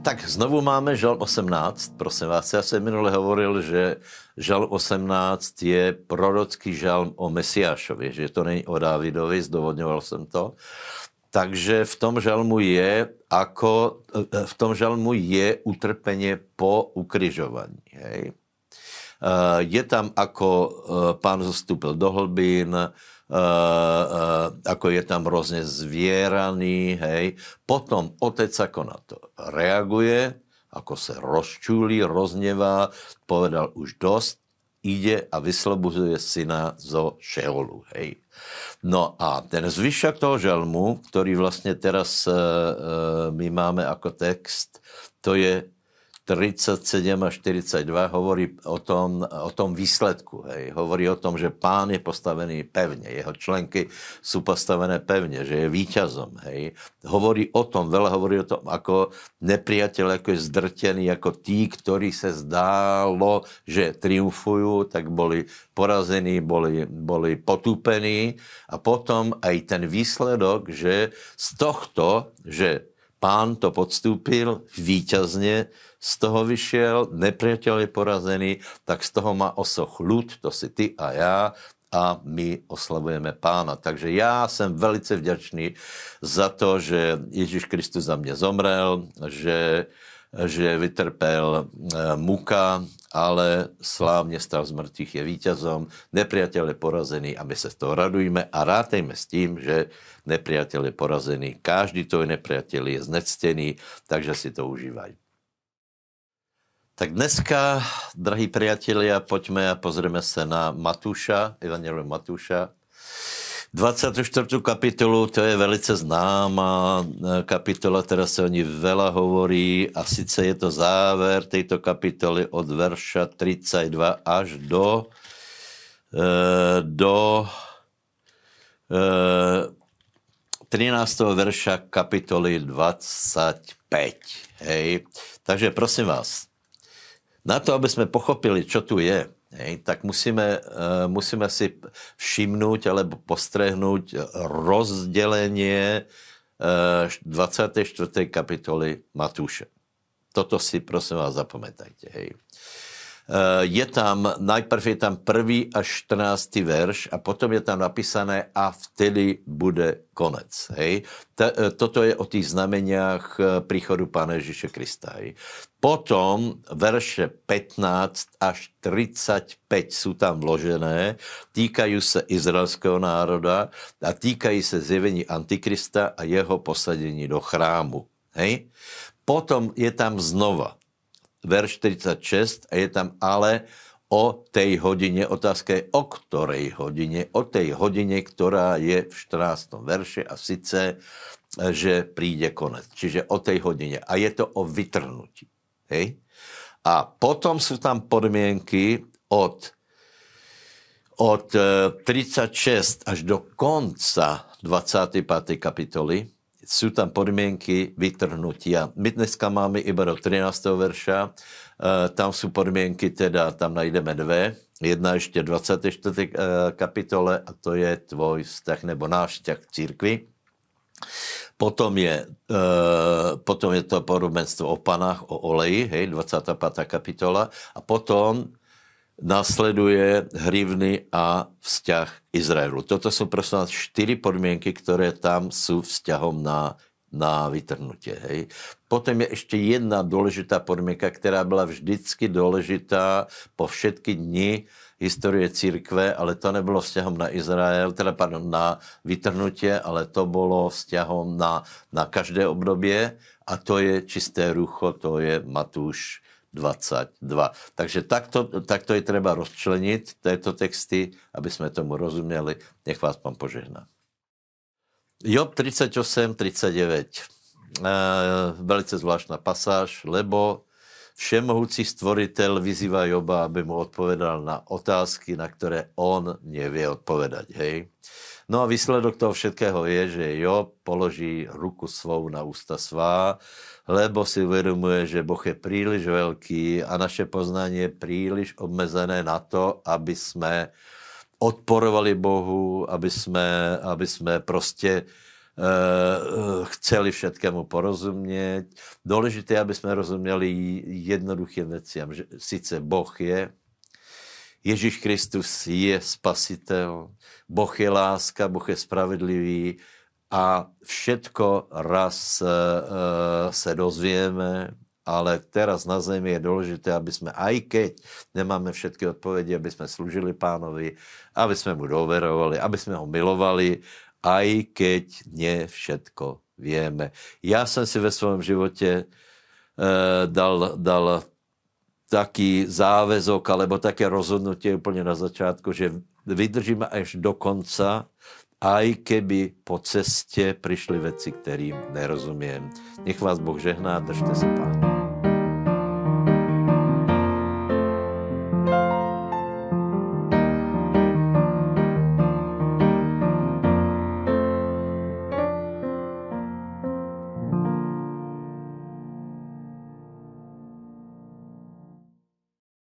Tak znovu máme žal 18, prosím vás. Já jsem minule hovoril, že žal 18 je prorocký žalm o Mesiášovi, že to není o Dávidovi, zdovodňoval jsem to. Takže v tom žalmu je, ako, v tom žalmu je utrpenie po ukryžovaní. Hej. Je tam, ako pán zostúpil do hlbín, ako je tam rôzne zvieraný, hej. Potom otec ako na to reaguje, ako sa rozčúli, roznevá, povedal už dosť, ide a vyslobozuje syna zo Šeolu. Hej. No a ten zvyšok toho žalmu, ktorý vlastne teraz e, e, my máme ako text, to je 37 a 42 hovorí o tom, o tom výsledku. Hej. Hovorí o tom, že pán je postavený pevne, jeho členky sú postavené pevne, že je víťazom. Hej. Hovorí o tom, veľa hovorí o tom, ako nepriateľ, ako je zdrtený, ako tí, ktorí sa zdálo, že triumfujú, tak boli porazení, boli, boli potúpení a potom aj ten výsledok, že z tohto, že pán to podstúpil víťazne, z toho vyšiel, nepriateľ je porazený, tak z toho má osoch ľud, to si ty a ja, a my oslavujeme pána. Takže já jsem velice vďačný za to, že Ježíš Kristus za mě zomrel, že, že vytrpel e, muka, ale slávně stal z mŕtvych je víťazom, nepriateľ je porazený a my se z toho radujeme a rátejme s tím, že nepriateľ je porazený. Každý tvoj nepriateľ je znectený, takže si to užívaj. Tak dneska, drahí priatelia, poďme a pozrieme sa na Matúša, Evangelium Matúša. 24. kapitolu, to je velice známa eh, kapitola, teraz sa o ní veľa hovorí a sice je to záver tejto kapitoly od verša 32 až do, eh, do 13. Eh, verša kapitoly 25. Hej. Takže prosím vás, na to, aby sme pochopili, čo tu je, hej, tak musíme, uh, musíme si všimnúť alebo postrehnúť rozdelenie uh, 24. kapitoly Matúše. Toto si prosím vás zapamätajte. Hej. Eh, je tam, najprv je tam prvý až 14. verš a potom je tam napísané a vtedy bude konec. Hej. Eh, toto je o tých znameniach eh, príchodu Pána Ježiše Krista. Hej. Potom verše 15 až 35 sú tam vložené, týkajú sa izraelského národa a týkajú sa zjevení Antikrista a jeho posadení do chrámu. Hej. Potom je tam znova verš 46 a je tam ale o tej hodine, otázka je o ktorej hodine, o tej hodine, ktorá je v 14. verše a sice, že príde konec. Čiže o tej hodine. A je to o vytrhnutí. Hej? A potom sú tam podmienky od, od 36 e, až do konca 25. kapitoly, sú tam podmienky vytrhnutia. My dneska máme iba do 13. verša, e, tam sú podmienky, teda tam najdeme dve. Jedna ešte 24. E, kapitole a to je tvoj vzťah nebo náš vzťah k církvi. Potom je, e, potom je to podobenstvo o panách, o oleji, hej, 25. kapitola. A potom nasleduje hrivny a vzťah Izraelu. Toto sú prosím vás štyri podmienky, ktoré tam sú vzťahom na, na vytrhnutie. Hej. Potom je ešte jedna dôležitá podmienka, ktorá byla vždycky dôležitá po všetky dni historie církve, ale to nebylo vzťahom na Izrael, teda pardon, na vytrhnutie, ale to bolo vzťahom na, na každé obdobie a to je čisté rucho, to je Matúš 22. Takže takto, takto je treba rozčleniť tieto texty, aby sme tomu rozumeli. Nech vás pán požehná. Job 38, 39. E, velice zvláštna pasáž, lebo všemohúci stvoriteľ vyzýva Joba, aby mu odpovedal na otázky, na ktoré on nevie odpovedať. Hej? No a výsledok toho všetkého je, že Job položí ruku svou na ústa svá, lebo si uvedomuje, že Boh je príliš veľký a naše poznanie je príliš obmezené na to, aby sme odporovali Bohu, aby sme, aby sme proste chceli všetkému porozumieť. Dôležité, aby sme rozumeli jednoduchým veciam, že síce Boh je, Ježíš Kristus je spasitel, Boh je láska, Boh je spravedlivý a všetko raz se dozvieme, ale teraz na zemi je dôležité, aby sme, aj keď nemáme všetky odpovede, aby sme slúžili pánovi, aby sme mu doverovali, aby sme ho milovali, aj keď nie všetko vieme. Ja som si ve svojom živote e, dal, dal taký záväzok alebo také rozhodnutie úplne na začiatku, že vydržíme až do konca, aj keby po ceste prišli veci, ktorým nerozumiem. Nech vás Boh žehná, držte sa pána.